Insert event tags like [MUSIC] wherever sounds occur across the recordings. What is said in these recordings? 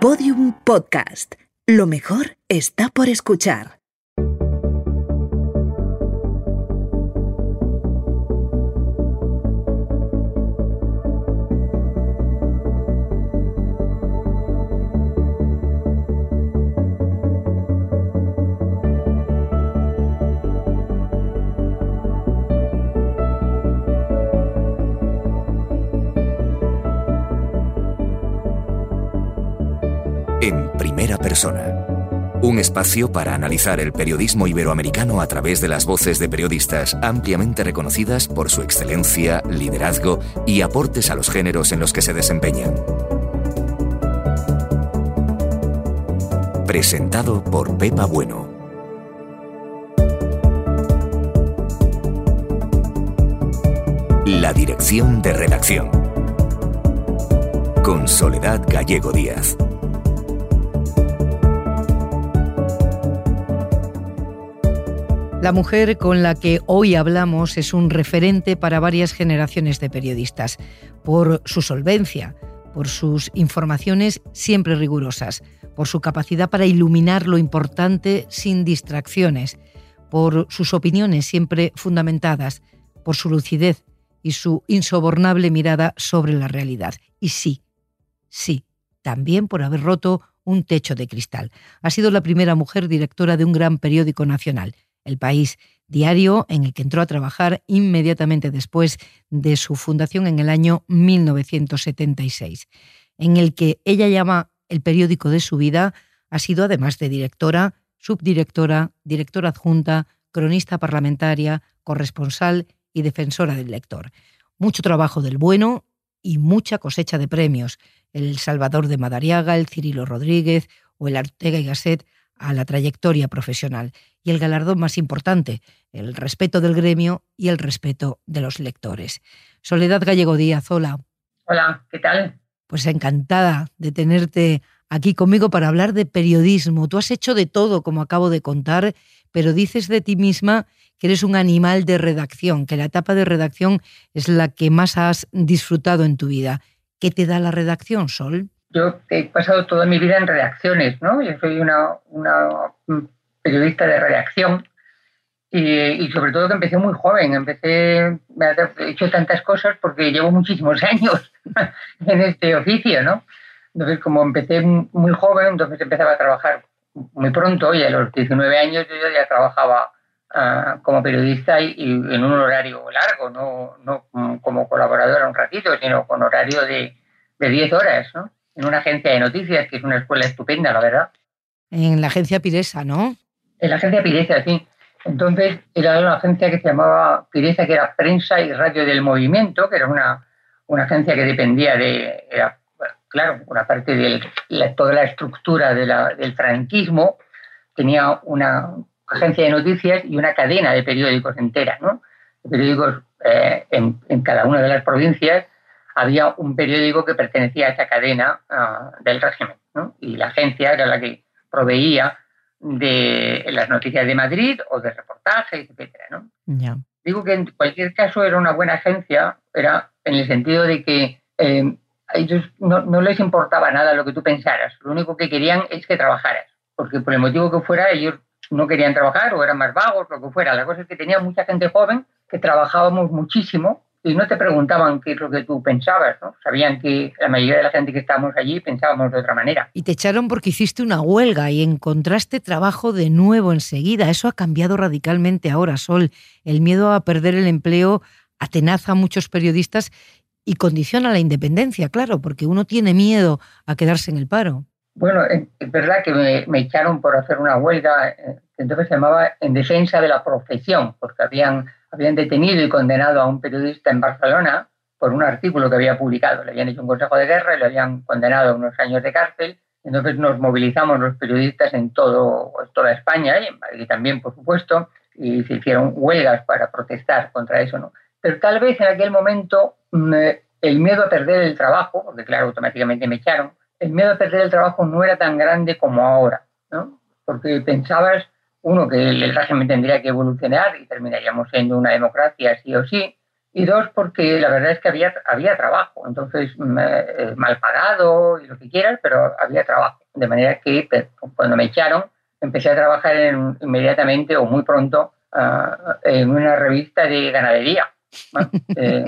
Podium Podcast. Lo mejor está por escuchar. Un espacio para analizar el periodismo iberoamericano a través de las voces de periodistas ampliamente reconocidas por su excelencia, liderazgo y aportes a los géneros en los que se desempeñan. Presentado por Pepa Bueno. La dirección de redacción. Con Soledad Gallego Díaz. La mujer con la que hoy hablamos es un referente para varias generaciones de periodistas, por su solvencia, por sus informaciones siempre rigurosas, por su capacidad para iluminar lo importante sin distracciones, por sus opiniones siempre fundamentadas, por su lucidez y su insobornable mirada sobre la realidad. Y sí, sí, también por haber roto un techo de cristal. Ha sido la primera mujer directora de un gran periódico nacional el País, diario en el que entró a trabajar inmediatamente después de su fundación en el año 1976, en el que ella llama el periódico de su vida, ha sido además de directora, subdirectora, directora adjunta, cronista parlamentaria, corresponsal y defensora del lector. Mucho trabajo del bueno y mucha cosecha de premios. El Salvador de Madariaga, el Cirilo Rodríguez o el Ortega y Gasset a la trayectoria profesional y el galardón más importante, el respeto del gremio y el respeto de los lectores. Soledad Gallego Díaz, hola. Hola, ¿qué tal? Pues encantada de tenerte aquí conmigo para hablar de periodismo. Tú has hecho de todo, como acabo de contar, pero dices de ti misma que eres un animal de redacción, que la etapa de redacción es la que más has disfrutado en tu vida. ¿Qué te da la redacción, Sol? Yo he pasado toda mi vida en redacciones, ¿no? Yo soy una, periodista de redacción y, sobre todo que empecé muy joven. Empecé, he hecho tantas cosas porque llevo muchísimos [LAUGHS] años en este oficio, ¿no? Entonces, como empecé muy joven, entonces empezaba a trabajar muy pronto y a los 19 años yo ya trabajaba ah, como periodista y, en un horario largo, no, no como colaboradora un ratito, sino con horario de, de 10 horas, ¿no? En una agencia de noticias, que es una escuela estupenda, la verdad. En la agencia Piresa, ¿no? En la agencia Piresa, sí. Entonces era una agencia que se llamaba Piresa, que era Prensa y Radio del Movimiento, que era una, una agencia que dependía de, claro, una parte de toda la estructura del franquismo, tenía una agencia de noticias y una cadena de periódicos entera, ¿no? periódicos eh, en, en, cada una de las provincias había un periódico que pertenecía a esa cadena ah, del régimen. Y la agencia era la que proveía de las noticias de Madrid o de reportajes, etc. ¿no? Digo que en cualquier caso era una buena agencia, era en el sentido de que eh, a ellos no, no, les importaba nada lo que tú pensaras, lo único que querían es que trabajaras, porque por el motivo que fuera ellos no querían trabajar o eran más vagos, lo que fuera. La cosa es que tenía mucha gente joven que trabajábamos muchísimo y no te preguntaban qué es lo que tú pensabas, ¿no? Sabían que la mayoría de la gente que estábamos allí pensábamos de otra manera. Y te echaron porque hiciste una huelga y encontraste trabajo de nuevo enseguida. Eso ha cambiado radicalmente ahora, Sol. El miedo a perder el empleo atenaza a muchos periodistas y condiciona la independencia, claro, porque uno tiene miedo a quedarse en el paro. Bueno, es verdad que me, me echaron por hacer una huelga, eh, entonces se llamaba en defensa de la profesión, porque habían habían detenido y condenado a un periodista en Barcelona por un artículo que había publicado. Le habían hecho un consejo de guerra y le habían condenado a unos años de cárcel. Entonces nos movilizamos los periodistas en todo, toda España y en Madrid también, por supuesto, y se hicieron huelgas para protestar contra eso. ¿no? Pero tal vez en aquel momento mm, el miedo a perder el trabajo, porque claro, automáticamente me echaron, el miedo a perder el trabajo no era tan grande como ahora, ¿no? porque pensabas uno, que el régimen tendría que evolucionar y terminaríamos siendo una democracia sí o sí, y dos, porque la verdad es que había, había trabajo, entonces eh, mal pagado y lo que quieras, pero había trabajo. De manera que cuando me echaron, empecé a trabajar inmediatamente o muy pronto ah, en una revista de ganadería, [LAUGHS] eh,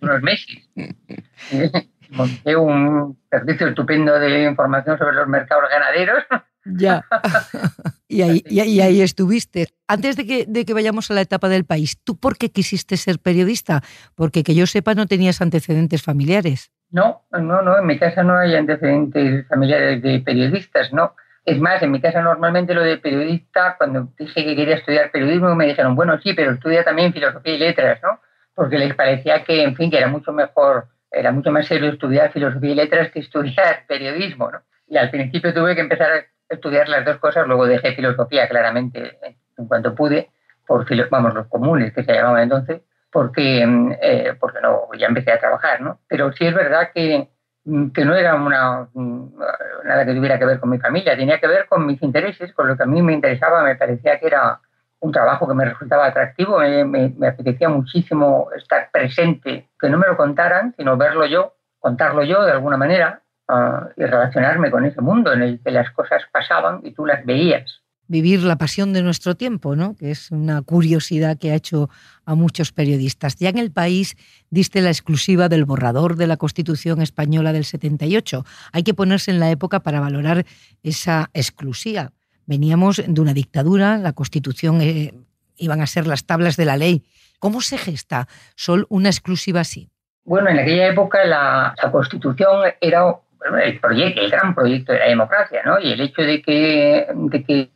unos meses. [LAUGHS] Monté un servicio estupendo de información sobre los mercados ganaderos. Ya. [LAUGHS] y, ahí, y, ahí, estuviste. Antes de que, de que vayamos a la etapa del país, ¿tú por qué quisiste ser periodista? Porque que yo sepa no tenías antecedentes familiares. No, no, no, en mi casa no hay antecedentes familiares de periodistas, no. Es más, en mi casa normalmente lo de periodista, cuando dije que quería estudiar periodismo, me dijeron, bueno, sí, pero estudia también filosofía y letras, ¿no? Porque les parecía que, en fin, que era mucho mejor, era mucho más serio estudiar filosofía y letras que estudiar [LAUGHS] periodismo, ¿no? Y al principio tuve que empezar a estudiar las dos cosas, luego dejé filosofía claramente en cuanto pude, por, vamos, los comunes que se llamaban entonces, porque, mm, eh, porque no, ya empecé a trabajar, ¿no? Pero sí es verdad que, mm, que no era una, mm, nada que tuviera que ver con mi familia, tenía que ver con mis intereses, con lo que a mí me interesaba, me parecía que era un trabajo que me resultaba atractivo, me, me, apetecía muchísimo estar presente, que no me lo contaran, sino verlo yo, contarlo yo de alguna manera uh, y relacionarme con ese mundo en el que las cosas pasaban y tú las veías vivir la pasión de nuestro tiempo, ¿no? que es una curiosidad que ha hecho a muchos periodistas. Ya en el país diste la exclusiva del borrador de la Constitución española del 78. Hay que ponerse en la época para valorar esa exclusiva. Veníamos de una dictadura, la Constitución eh, iban a ser las tablas de la ley. ¿Cómo se gesta, Sol, una exclusiva así? Bueno, en aquella época la, Constitución era el, proyecto, el gran proyecto de la democracia, ¿no? Y el hecho de que, de que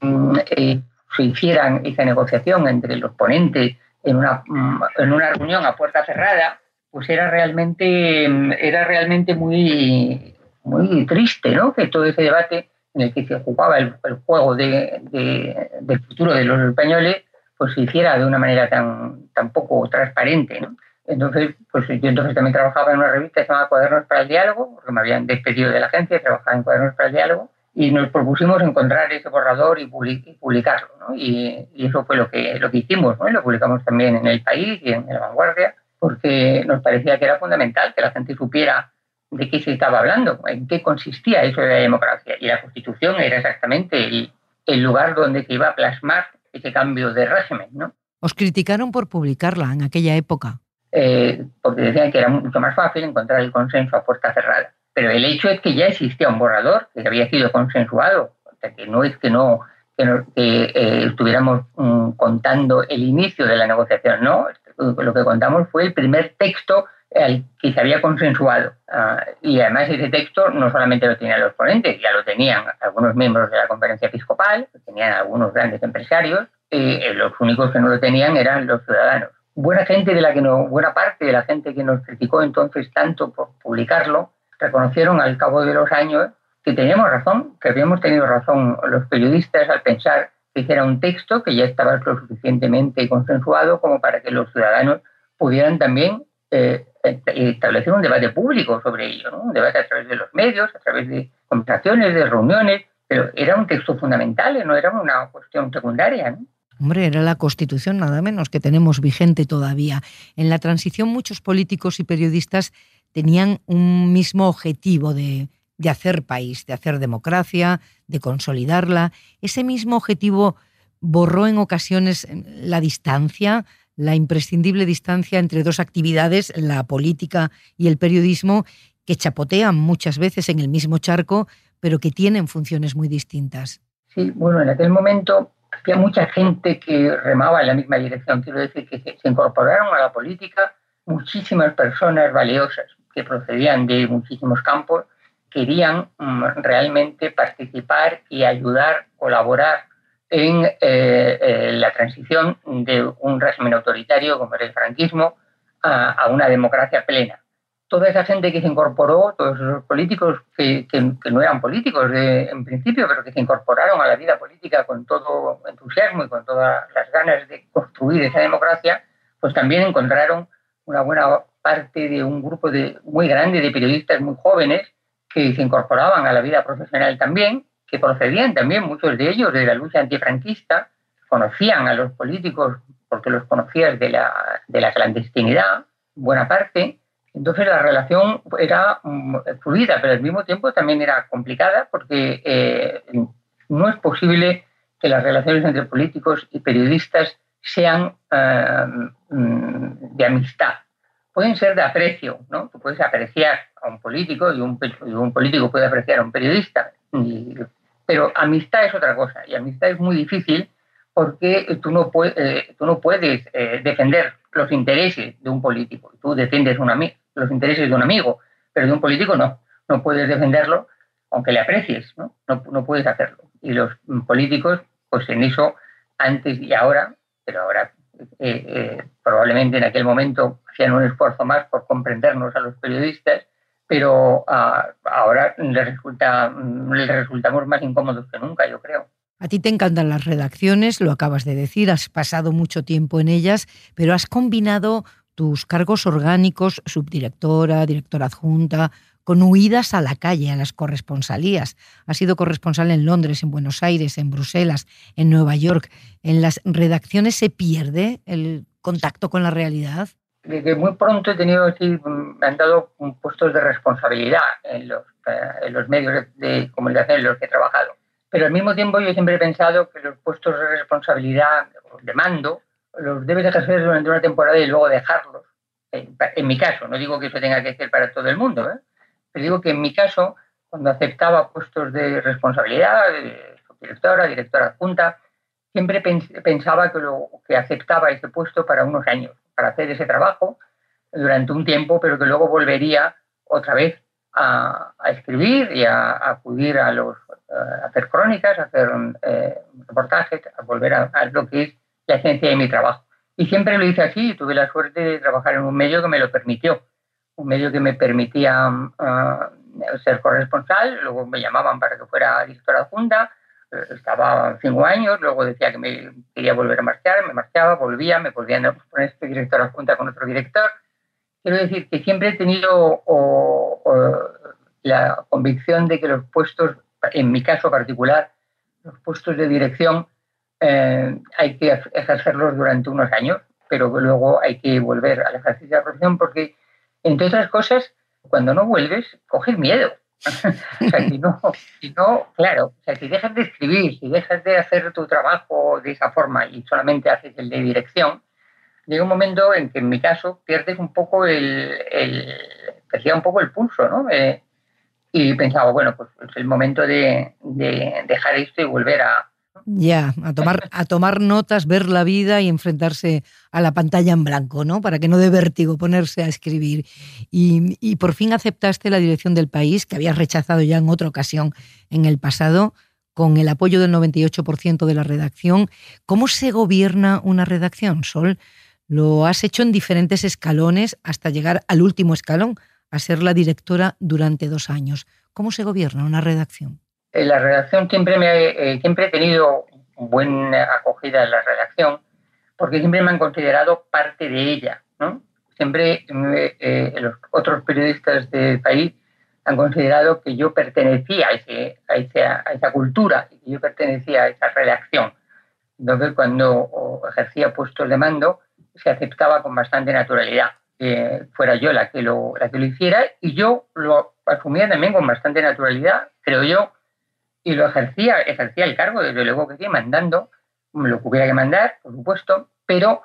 eh, se hicieran esa negociación entre los ponentes en una, mm, en una reunión a puerta cerrada, pues era realmente, era realmente muy, muy triste, ¿no? Que todo ese debate en el que se jugaba el, juego de, del futuro de los españoles, pues se hiciera de una manera tan, tan poco transparente, ¿no? Entonces, pues yo entonces también trabajaba en una revista que se Cuadernos para el Diálogo, porque me habían despedido de la agencia, trabajaba en Cuadernos para el Diálogo, y nos propusimos encontrar ese borrador y, publicarlo, ¿no? y, eso fue lo que, lo que hicimos, ¿no? Y lo publicamos también en El País y en La Vanguardia, porque nos parecía que era fundamental que la gente supiera de qué se estaba hablando, en qué consistía eso de la democracia. Y la Constitución era exactamente el, el lugar donde se iba a plasmar ese cambio de régimen, ¿no? Os criticaron por publicarla en aquella época. Eh, porque decían que era mucho más fácil encontrar el consenso a puerta cerrada. Pero el hecho es que ya existía un borrador que había sido consensuado, o sea, que no es que no, que, eh, estuviéramos mm, contando el inicio de la negociación, no, lo que contamos fue el primer texto al que se había consensuado. Ah, y además ese texto no solamente lo tenían los ponentes, ya lo tenían algunos miembros de la conferencia episcopal, lo tenían algunos grandes empresarios, eh, los únicos que no lo tenían eran los ciudadanos buena gente de la que no, buena parte de la gente que nos criticó entonces tanto por publicarlo, reconocieron al cabo de los años que teníamos razón, que habíamos tenido razón los periodistas al pensar que era un texto que ya estaba lo suficientemente consensuado como para que los ciudadanos pudieran también eh, establecer un debate público sobre ello, un debate a través de los medios, a través de conversaciones, de reuniones, pero era un texto fundamental, no era una cuestión secundaria. Hombre, era la Constitución nada menos que tenemos vigente todavía. En la transición muchos políticos y periodistas tenían un mismo objetivo de, hacer país, de hacer democracia, de consolidarla. Ese mismo objetivo borró en ocasiones la distancia, la imprescindible distancia entre dos actividades, la política y el periodismo, que chapotean muchas veces en el mismo charco, pero que tienen funciones muy distintas. Sí, bueno, en aquel momento había mucha gente que remaba en la misma dirección. Quiero decir que se, incorporaron a la política muchísimas personas valiosas que procedían de muchísimos campos, querían mm, realmente participar y ayudar, colaborar en eh, eh, la transición de un régimen autoritario como era el franquismo a una democracia plena. Toda esa gente que se incorporó, todos esos políticos que, no eran políticos en principio, pero que se incorporaron a la vida política con todo entusiasmo y con todas las ganas de construir esa democracia, pues también encontraron una buena parte de un grupo de, muy grande de periodistas muy jóvenes que se incorporaban a la vida profesional también, que procedían también muchos de ellos de la lucha antifranquista, conocían a los políticos porque los conocían de la, de la clandestinidad, buena parte. Entonces la relación era mm, fluida, pero al mismo tiempo también era complicada porque eh, no es posible que las relaciones entre políticos y periodistas sean eh, mm, de amistad. Pueden ser de aprecio, ¿no? Tú puedes apreciar a un político y un, un político puede apreciar a un periodista, pero amistad es otra cosa y amistad es muy difícil porque tú no, puedes, eh, tú no puedes eh, defender los intereses de un político. Tú defiendes los intereses de un amigo, pero de un político no. No puedes defenderlo aunque le aprecies, ¿no? No, puedes hacerlo. Y los políticos, pues en eso, antes y ahora, pero ahora eh, probablemente en aquel momento hacían un esfuerzo más por comprendernos a los periodistas, pero ah, ahora les, resulta, les resultamos más incómodos que nunca, yo creo. A ti te encantan las redacciones, lo acabas de decir, has pasado mucho tiempo en ellas, pero has combinado tus cargos orgánicos, subdirectora, directora adjunta, con huidas a la calle, a las corresponsalías. Has sido corresponsal en Londres, en Buenos Aires, en Bruselas, en Nueva York. ¿En las redacciones se pierde el contacto con la realidad? Desde muy pronto he tenido, sí, me han dado puestos de responsabilidad en los, eh, en los medios de comunicación en los que he trabajado pero al mismo tiempo yo siempre he pensado que los puestos de responsabilidad, de mando, los debes ejercer durante una temporada y luego dejarlos. En, mi caso, no digo que eso tenga que ser para todo el mundo, ¿eh? pero digo que en mi caso, cuando aceptaba puestos de responsabilidad, de directora, directora adjunta, siempre pensaba que, lo, que aceptaba ese puesto para unos años, para hacer ese trabajo durante un tiempo, pero que luego volvería otra vez a, escribir y a, acudir a los a hacer crónicas, a hacer eh, reportajes, a volver a, lo que es la esencia de mi trabajo. Y siempre lo hice así y tuve la suerte de trabajar en un medio que me lo permitió, un medio que me permitía ah, ser corresponsal, luego me llamaban para que fuera directora adjunta, eh, estaba cinco años, luego decía que me quería volver a marchar, me marchaba, volvía, me volvían a poner este director adjunta con otro director, Quiero decir que siempre he tenido la convicción de que los puestos, en mi caso particular, los puestos de dirección eh, hay que ejercerlos durante unos años, pero luego hay que volver al ejercicio de la profesión porque, entre otras cosas, cuando no vuelves, coges miedo. [LAUGHS] si no, si no, claro, o sea, si dejas de escribir, si dejas de hacer tu trabajo de esa forma y solamente haces el de dirección, llega un momento en que en mi caso pierdes un poco el, el un poco el pulso, ¿no? Eh, y pensaba, bueno, pues es el momento de, dejar esto y volver a... Ya, a tomar, a tomar notas, ver la vida y enfrentarse a la pantalla en blanco, ¿no? Para que no dé vértigo ponerse a escribir. Y, y por fin aceptaste la dirección del país, que habías rechazado ya en otra ocasión en el pasado, con el apoyo del 98% de la redacción. ¿Cómo se gobierna una redacción, Sol? Lo has hecho en diferentes escalones hasta llegar al último escalón, a ser la directora durante dos años. ¿Cómo se gobierna una redacción? La redacción siempre, me, eh, siempre he tenido buena acogida en la redacción porque siempre me han considerado parte de ella. Siempre eh, los otros periodistas del país han considerado que yo pertenecía a, ese, a, esa, a esa cultura, que yo pertenecía a esa redacción. Entonces, cuando ejercía puestos de mando, se aceptaba con bastante naturalidad que fuera yo la que, lo, la que lo hiciera y yo lo asumía también con bastante naturalidad, creo yo, y lo ejercía, ejercía el cargo, desde luego que sí, mandando lo que hubiera que mandar, por supuesto, pero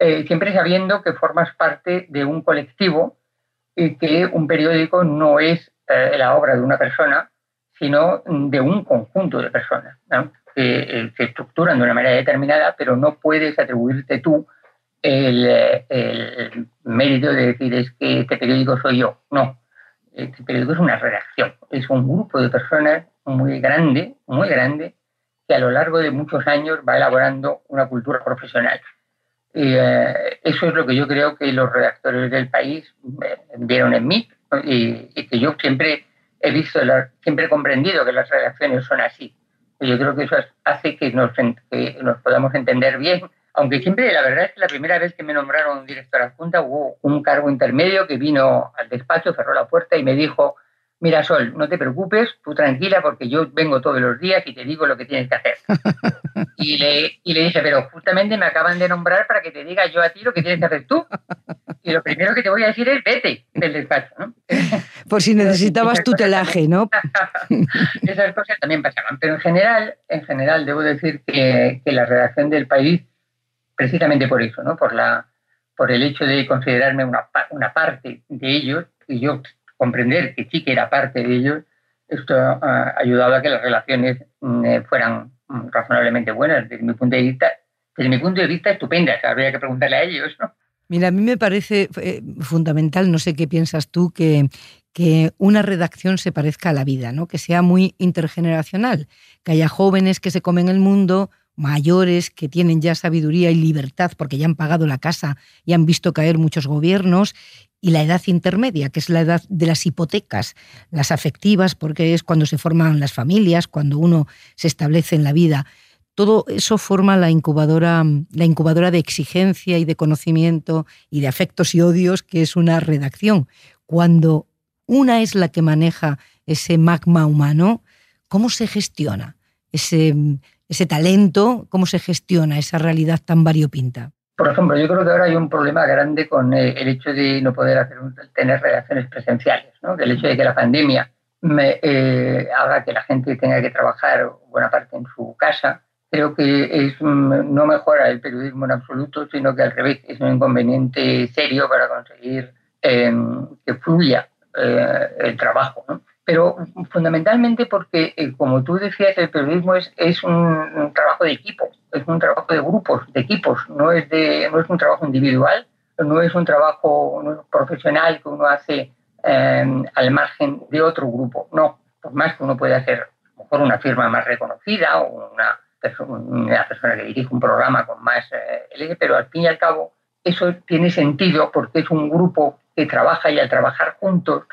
eh, siempre sabiendo que formas parte de un colectivo y que un periódico no es eh, la obra de una persona, sino de un conjunto de personas que eh, se estructuran de una manera determinada, pero no puedes atribuirte tú el, mérito de decir es que este periódico soy yo. No, este periódico es una redacción, es un grupo de personas muy grande, muy grande, que a lo largo de muchos años va elaborando una cultura profesional. Y, eh, eso es lo que yo creo que los redactores del país eh, vieron en mí y, que yo siempre he visto, siempre he comprendido que las redacciones son así. Y yo creo que eso hace que nos, que nos podamos entender bien aunque siempre, la verdad es que la primera vez que me nombraron director adjunta hubo un cargo intermedio que vino al despacho, cerró la puerta y me dijo, mira Sol, no te preocupes, tú tranquila porque yo vengo todos los días y te digo lo que tienes que hacer. [LAUGHS] Y le, y le dije, pero justamente me acaban de nombrar para que te diga yo a ti lo que tienes que hacer tú. Y lo primero que te voy a decir es vete del despacho. ¿no? [LAUGHS] Por si necesitabas tutelaje, ¿no? [LAUGHS] Esas cosas también pasaban. Pero en general, en general debo decir que, que la redacción del país, precisamente por eso, ¿no? por, la, por el hecho de considerarme una, una parte de ellos, y yo comprender que sí que era parte de ellos, esto ha ayudado a que las relaciones mm, eh, fueran mm, razonablemente buenas desde mi punto de vista, desde mi punto de vista estupendas, habría que preguntarle a ellos, ¿no? Mira, a mí me parece eh, fundamental, no sé qué piensas tú, que, que una redacción se parezca a la vida, ¿no? que sea muy intergeneracional, que haya jóvenes que se comen el mundo, mayores que tienen ya sabiduría y libertad porque ya han pagado la casa y han visto caer muchos gobiernos y la edad intermedia, que es la edad de las hipotecas, las afectivas, porque es cuando se forman las familias, cuando uno se establece en la vida. Todo eso forma la incubadora, la incubadora de exigencia y de conocimiento y de afectos y odios, que es una redacción. Cuando una es la que maneja ese magma humano, ¿cómo se gestiona ese, ese talento? ¿Cómo se gestiona esa realidad tan variopinta? Por ejemplo, yo creo que ahora hay un problema grande con eh, el hecho de no poder hacer tener relaciones presenciales, ¿no? el hecho de que la pandemia me, eh, haga que la gente tenga que trabajar buena parte en su casa. Creo que es, no mejora el periodismo en absoluto, sino que al revés es un inconveniente serio para conseguir em, que fluya eh, el trabajo. ¿no? Pero fundamentalmente porque, eh, como tú decías, el periodismo es, es un, trabajo de equipo, es un trabajo de grupos, de equipos, no es, de, no es un trabajo individual, no es un trabajo profesional que uno hace em, al margen de otro grupo, no, por más que uno puede hacer mejor una firma más reconocida o una, una persona que dirige un programa con más eh, pero al fin y al cabo eso tiene sentido porque es un grupo que trabaja y al trabajar juntos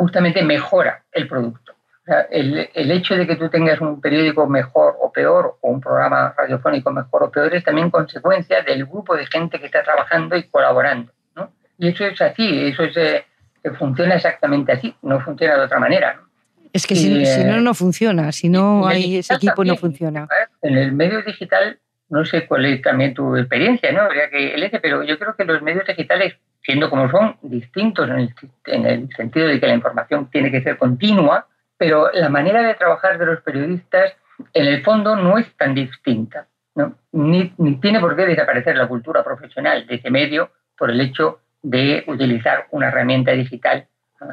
justamente mejora el producto. el, el, hecho de que tú tengas un periódico mejor o peor o un programa radiofónico mejor o peor es también consecuencia del grupo de gente que está trabajando y colaborando. ¿no? Y eso es así, eso es, eh, funciona exactamente así, no funciona de otra manera. Es que si, no, no funciona, si no hay ese equipo, no funciona. En el medio digital, no sé cuál es también tu experiencia, ¿no? que pero yo creo que los medios digitales siendo como son distintos en el, sentido de que la información tiene que ser continua, pero la manera de trabajar de los periodistas en el fondo no es tan distinta. Ni, tiene por qué desaparecer la cultura profesional de ese medio por el hecho de utilizar una herramienta digital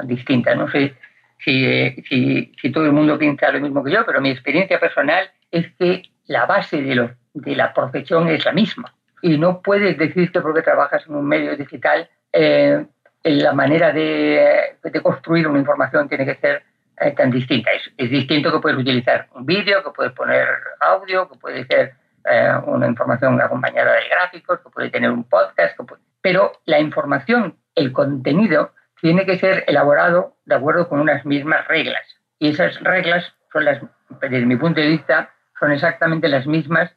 distinta. No sé si, si, todo el mundo piensa lo mismo que yo, pero mi experiencia personal es que la base de, de la profesión es la misma. Y no puedes decir que porque trabajas en un medio digital eh, la manera de, construir una información tiene que ser eh, tan distinta. Es, distinto que puedes utilizar un vídeo, que puedes poner audio, que puede ser eh, una información acompañada de gráficos, que puede tener un podcast, pero la información, el contenido, tiene que ser elaborado de acuerdo con unas mismas reglas. Y esas reglas son las, desde mi punto de vista, son exactamente las mismas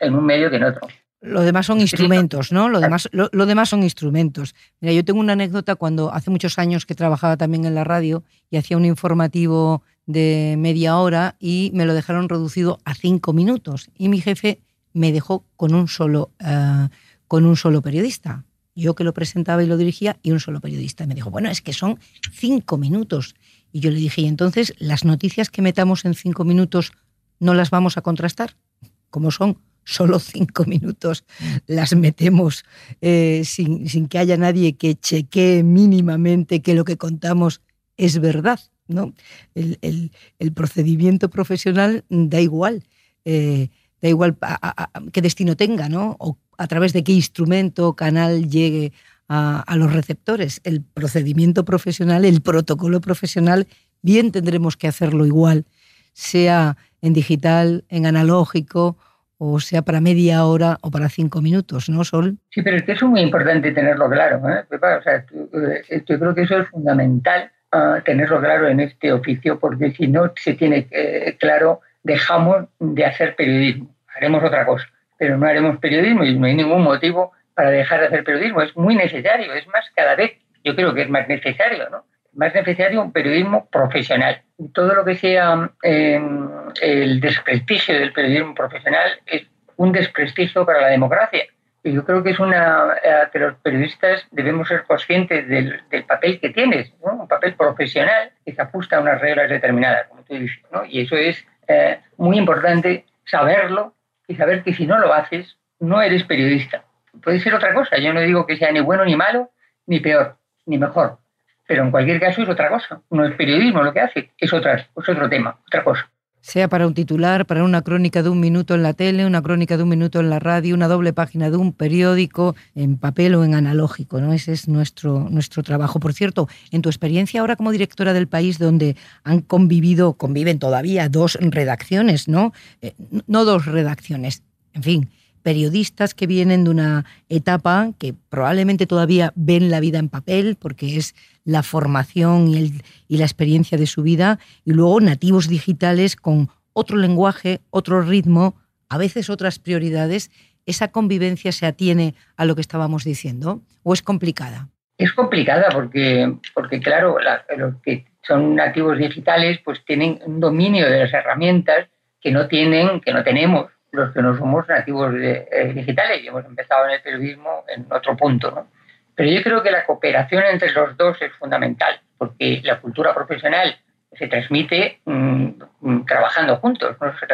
en un medio que en otro. Lo demás son instrumentos, ¿no? Lo demás, lo, demás son instrumentos. Mira, yo tengo una anécdota cuando hace muchos años que trabajaba también en la radio y hacía un informativo de media hora y me lo dejaron reducido a cinco minutos. Y mi jefe me dejó con un solo, eh, con un solo periodista. Yo que lo presentaba y lo dirigía y un solo periodista. Y me dijo, bueno, es que son cinco minutos. Y yo le dije, y entonces las noticias que metamos en cinco minutos no las vamos a contrastar, como son solo cinco minutos las metemos eh, sin, que haya nadie que chequee mínimamente que lo que contamos es verdad. ¿no? El, procedimiento profesional da igual, eh, da igual qué destino tenga, ¿no? o a través de qué instrumento o canal llegue a, a los receptores. El procedimiento profesional, el protocolo profesional, bien tendremos que hacerlo igual, sea en digital, en analógico o sea para media hora o para cinco minutos, ¿no, Sol? Sí, pero es que eso es muy importante tenerlo claro. ¿eh? O sea, eh, yo creo que eso es fundamental ah, tenerlo claro en este oficio, porque si no se tiene eh, claro, dejamos de hacer periodismo, haremos otra cosa, pero no haremos periodismo y no hay ningún motivo para dejar de hacer periodismo. Es muy necesario, es más, cada vez yo creo que es más necesario, ¿no? Más necesario un periodismo profesional todo lo que sea em, el desprestigio del periodismo profesional es un desprestigio para la democracia. Y yo creo que es una eh, que los periodistas debemos ser conscientes del, papel que tienes, un papel profesional que se ajusta a unas reglas determinadas, como tú dices. ¿no? Y eso es eh, muy importante saberlo y saber que si no lo haces, no eres periodista. Puede ser otra cosa. Yo no digo que sea ni bueno ni malo, ni peor, ni mejor. Pero en cualquier caso es otra cosa. No es periodismo lo que hace, es, otra, es otro tema, otra cosa sea para un titular, para una crónica de un minuto en la tele, una crónica de un minuto en la radio, una doble página de un periódico en papel o en analógico, ¿no? Ese es nuestro, nuestro trabajo. Por cierto, en tu experiencia ahora como directora del país donde han convivido, conviven todavía dos redacciones, ¿no? Eh, no dos redacciones, en fin, periodistas que vienen de una etapa que probablemente todavía ven la vida en papel, porque es la formación y, la experiencia de su vida, y luego nativos digitales con otro lenguaje, otro ritmo, a veces otras prioridades. ¿Esa convivencia se atiene a lo que estábamos diciendo o es complicada? Es complicada porque, porque claro, los que son nativos digitales pues tienen un dominio de las herramientas que no tienen, que no tenemos los que no somos nativos eh, digitales y hemos empezado en el periodismo en otro punto. ¿no? Pero yo creo que la cooperación entre los dos es fundamental, porque la cultura profesional se transmite mm, mm, trabajando juntos, no se,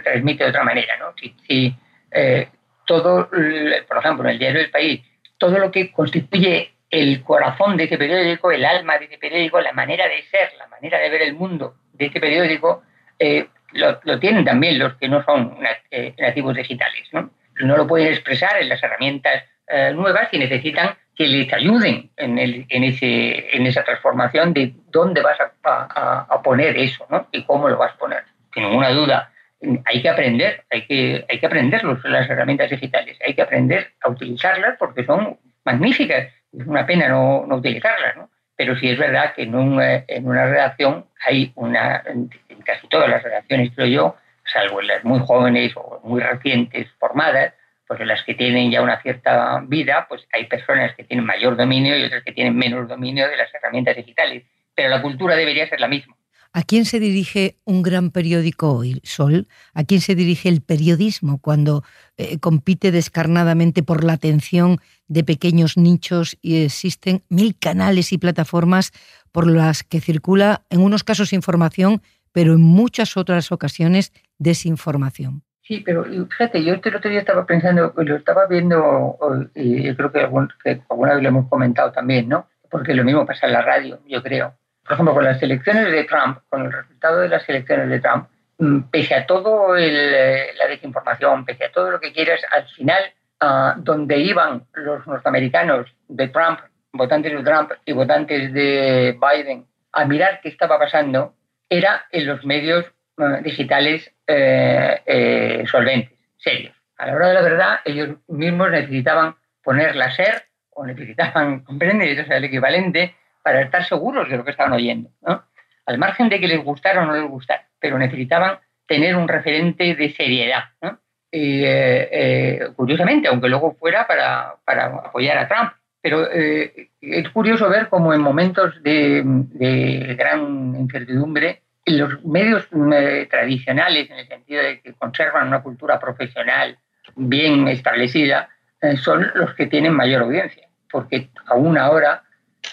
transmite de otra manera. ¿no? Si, eh, todo, por ejemplo, en el diario del país, todo lo que constituye el corazón de ese periódico, el alma de ese periódico, la manera de ser, la manera de ver el mundo de ese periódico, eh, lo, tienen también los que no son eh, nativos digitales. ¿no? no lo pueden expresar en las herramientas eh, nuevas y necesitan que les ayuden en, el, en, ese, en esa transformación de dónde vas a, a, poner eso ¿no? y cómo lo vas a poner. Sin ninguna duda, hay que aprender, hay que, hay que aprender las herramientas digitales, hay que aprender a utilizarlas porque son magníficas. Es una pena no, no utilizarlas, ¿no? Pero sí es verdad que en, en una redacción hay una, en casi todas las redacciones, creo yo, salvo en las muy jóvenes o muy recientes formadas, pues en las que tienen ya una cierta vida, pues hay personas que tienen mayor dominio y otras que tienen menos dominio de las herramientas digitales. Pero la cultura debería ser la misma. ¿A quién se dirige un gran periódico hoy, Sol? ¿A quién se dirige el periodismo cuando eh, compite descarnadamente por la atención de pequeños nichos y existen mil canales y plataformas por las que circula, en unos casos, información, pero en muchas otras ocasiones desinformación? Sí, pero fíjate, yo el otro día estaba pensando, lo estaba viendo, y yo creo que, alguna vez lo hemos comentado también, ¿no? Porque lo mismo pasa en la radio, yo creo. Por ejemplo, con las elecciones de Trump, con el resultado de las elecciones de Trump, mm, pese a todo eh, la desinformación, pese a todo lo que quieras, al final, ah, donde iban los norteamericanos de Trump, votantes de Trump y votantes de Biden, a mirar qué estaba pasando, era en los medios eh, digitales eh, eh, solventes, serios. A la hora de la verdad, ellos mismos necesitaban poner la SER o necesitaban, [LAUGHS] comprender, o sea, el equivalente para estar seguros de lo que estaban oyendo. Al margen de que les gustara o no les gustara, pero necesitaban tener un referente de seriedad. Y, eh, curiosamente, aunque luego fuera para, para apoyar a Trump. Pero es curioso ver cómo en momentos de, de gran incertidumbre los medios eh, tradicionales, en el sentido de que conservan una cultura profesional bien establecida, eh, son los que tienen mayor audiencia, porque aún ahora,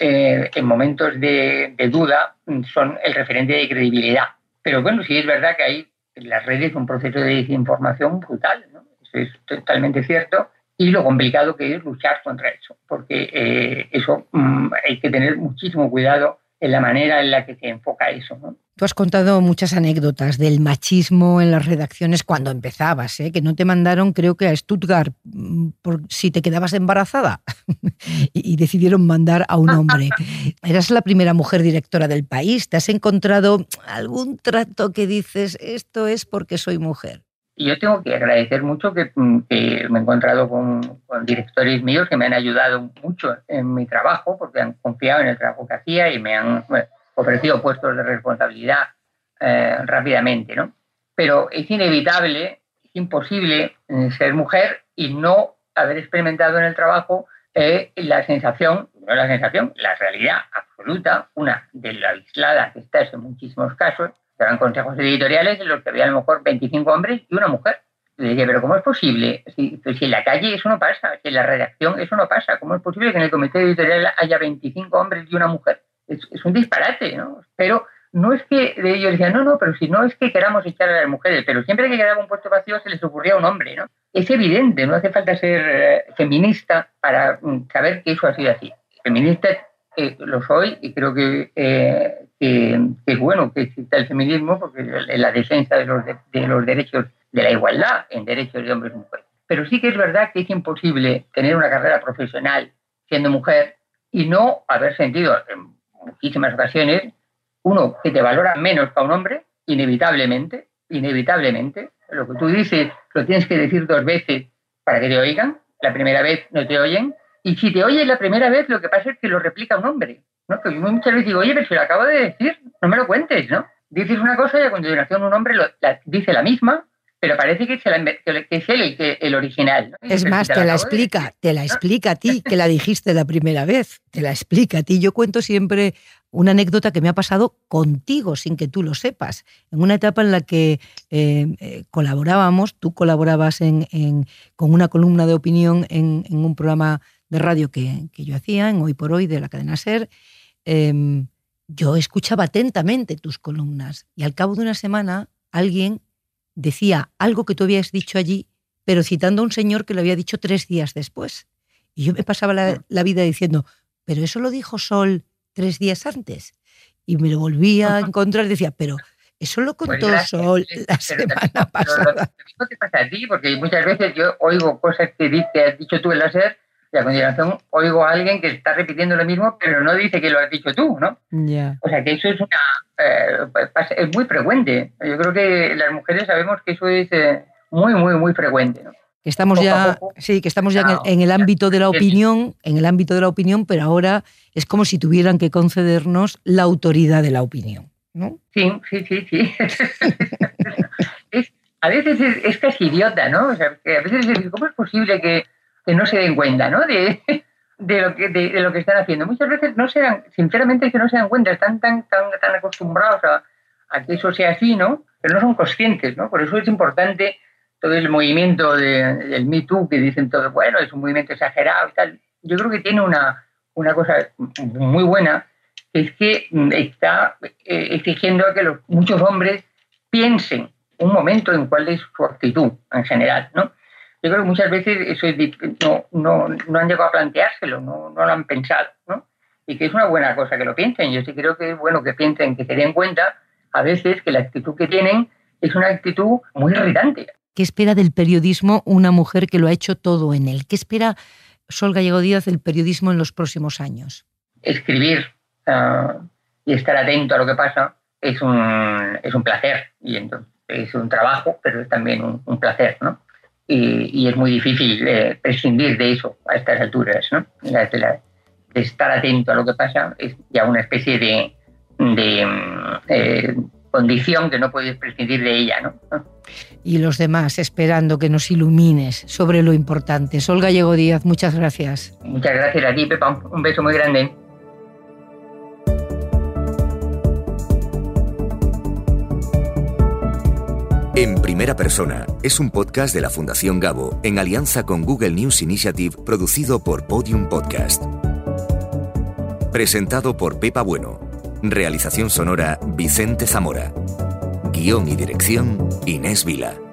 eh, en momentos de, duda, son el referente de credibilidad. Pero bueno, sí es verdad que hay las redes un proceso de desinformación brutal, ¿no? eso es totalmente cierto, y lo complicado que es luchar contra eso, porque eso mm, hay que tener muchísimo cuidado en la manera en la que se enfoca eso. ¿no? Tú has contado muchas anécdotas del machismo en las redacciones cuando empezabas, ¿eh? que no te mandaron, creo que a Stuttgart, mm, por si te quedabas embarazada, [LAUGHS] y, decidieron mandar a un hombre. [LAUGHS] Eras la primera mujer directora del país. ¿Te has encontrado algún trato que dices, esto es porque soy mujer? Yo tengo que agradecer mucho que, mm, me he encontrado con, con, directores míos que me han ayudado mucho en mi trabajo, porque han confiado en el trabajo que hacía y me han ofrecido puestos de responsabilidad eh, rápidamente, ¿no? Pero es inevitable, es imposible eh, ser mujer y no haber experimentado en el trabajo eh, la sensación, no la sensación, la realidad absoluta, una de la aislada que estás en muchísimos casos, eran consejos editoriales en los que había a lo mejor 25 hombres y una mujer. Le dije, pero ¿cómo es posible? Si, pues si en la calle eso no pasa, si en la redacción eso no pasa, ¿cómo es posible que en el comité editorial haya 25 hombres y una mujer? Es, un disparate, ¿no? Pero no es que de ellos decían, no, no, pero si no es que queramos echar a las mujeres, pero siempre que quedaba un puesto vacío se les ocurría un hombre, ¿no? Es evidente, no hace falta ser eh, feminista para mm, saber que eso ha sido así. Feminista eh, lo soy y creo que, eh, que, es bueno que exista el feminismo porque es la defensa de los, de, los derechos, de la igualdad en derechos de hombres y mujeres. Pero sí que es verdad que es imposible tener una carrera profesional siendo mujer y no haber sentido en muchísimas ocasiones uno que te valora menos que a un hombre, inevitablemente, inevitablemente. Lo que tú dices lo tienes que decir dos veces para que te oigan. La primera vez no te oyen. Y si te oyen la primera vez, lo que pasa es que lo replica un hombre. ¿No? Que muchas veces digo, oye, pero si lo acabo de decir, no me lo cuentes, ¿no? Dices una cosa y a continuación un hombre lo, dice la misma, pero parece que, es él el, original. Es más, te, la explica, te la explica a ti, [LAUGHS] que la dijiste la primera vez, te la explica a ti. Yo cuento siempre una anécdota que me ha pasado contigo sin que tú lo sepas. En una etapa en la que eh, eh, colaborábamos, tú colaborabas en, con una columna de opinión en, un programa de radio que, yo hacía, en Hoy por Hoy de la cadena Ser. Em, yo escuchaba atentamente tus columnas y al cabo de una semana alguien decía algo que tú habías dicho allí, pero citando a un señor que lo había dicho tres días después. Y yo me pasaba la, ah. vida diciendo, pero eso lo dijo Sol tres días antes. Y me lo volvía a encontrar y decía, pero eso lo pues contó Sol la semana pasada. Pero te pasa a ti, porque muchas veces yo oigo cosas que, dice, has dicho tú en la SER y a continuación oigo a alguien que está repitiendo lo mismo, pero no dice que lo has dicho tú, ¿no? O sea que eso es una eh, es muy frecuente. Yo creo que las mujeres sabemos que eso es eh, muy, muy, muy frecuente, ¿no? Estamos ya, sí, que estamos ya en el, ámbito de la opinión, en el ámbito de la opinión, pero ahora es como si tuvieran que concedernos la autoridad de la opinión, ¿no? Sí, sí, sí, sí. [LAUGHS] a veces es, casi idiota, ¿no? O sea, a veces es, ¿cómo es posible que, que no se den cuenta, ¿no? De, [LAUGHS] de lo que de, lo que están haciendo. Muchas veces no se dan, sinceramente que no se dan cuenta, están tan tan tan acostumbrados a, que eso sea así, ¿no? Pero no son conscientes, ¿no? Por eso es importante todo el movimiento del Me Too que dicen todo, bueno, es un movimiento exagerado y tal. Yo creo que tiene una, una cosa muy buena, es que está eh, exigiendo a que los, muchos hombres piensen un momento en cuál es su actitud en general, ¿no? Yo creo que muchas veces eso no, no, no, han llegado a planteárselo, no, no lo han pensado, ¿no? Y que es una buena cosa que lo piensen. Yo sí creo que es bueno que piensen, que se den cuenta a veces que la actitud que tienen es una actitud muy irritante. ¿Qué espera del periodismo una mujer que lo ha hecho todo en él? ¿Qué espera Sol Gallego Díaz del periodismo en los próximos años? Escribir ah, y estar atento a lo que pasa es un, es un placer y entonces es un trabajo, pero es también un, un placer, ¿no? Y, es muy difícil eh, prescindir de eso a estas alturas, ¿no? de, estar atento a lo que pasa es ya una especie de, de eh, condición que no puedes prescindir de ella, ¿no? Y los demás esperando que nos ilumines sobre lo importante. Sol Gallego Díaz, muchas gracias. Muchas gracias a ti, Pepa. Un beso muy grande. En primera persona es un podcast de la Fundación Gabo en alianza con Google News Initiative producido por Podium Podcast. Presentado por Pepa Bueno. Realización sonora Vicente Zamora. Guión y dirección Inés Vila.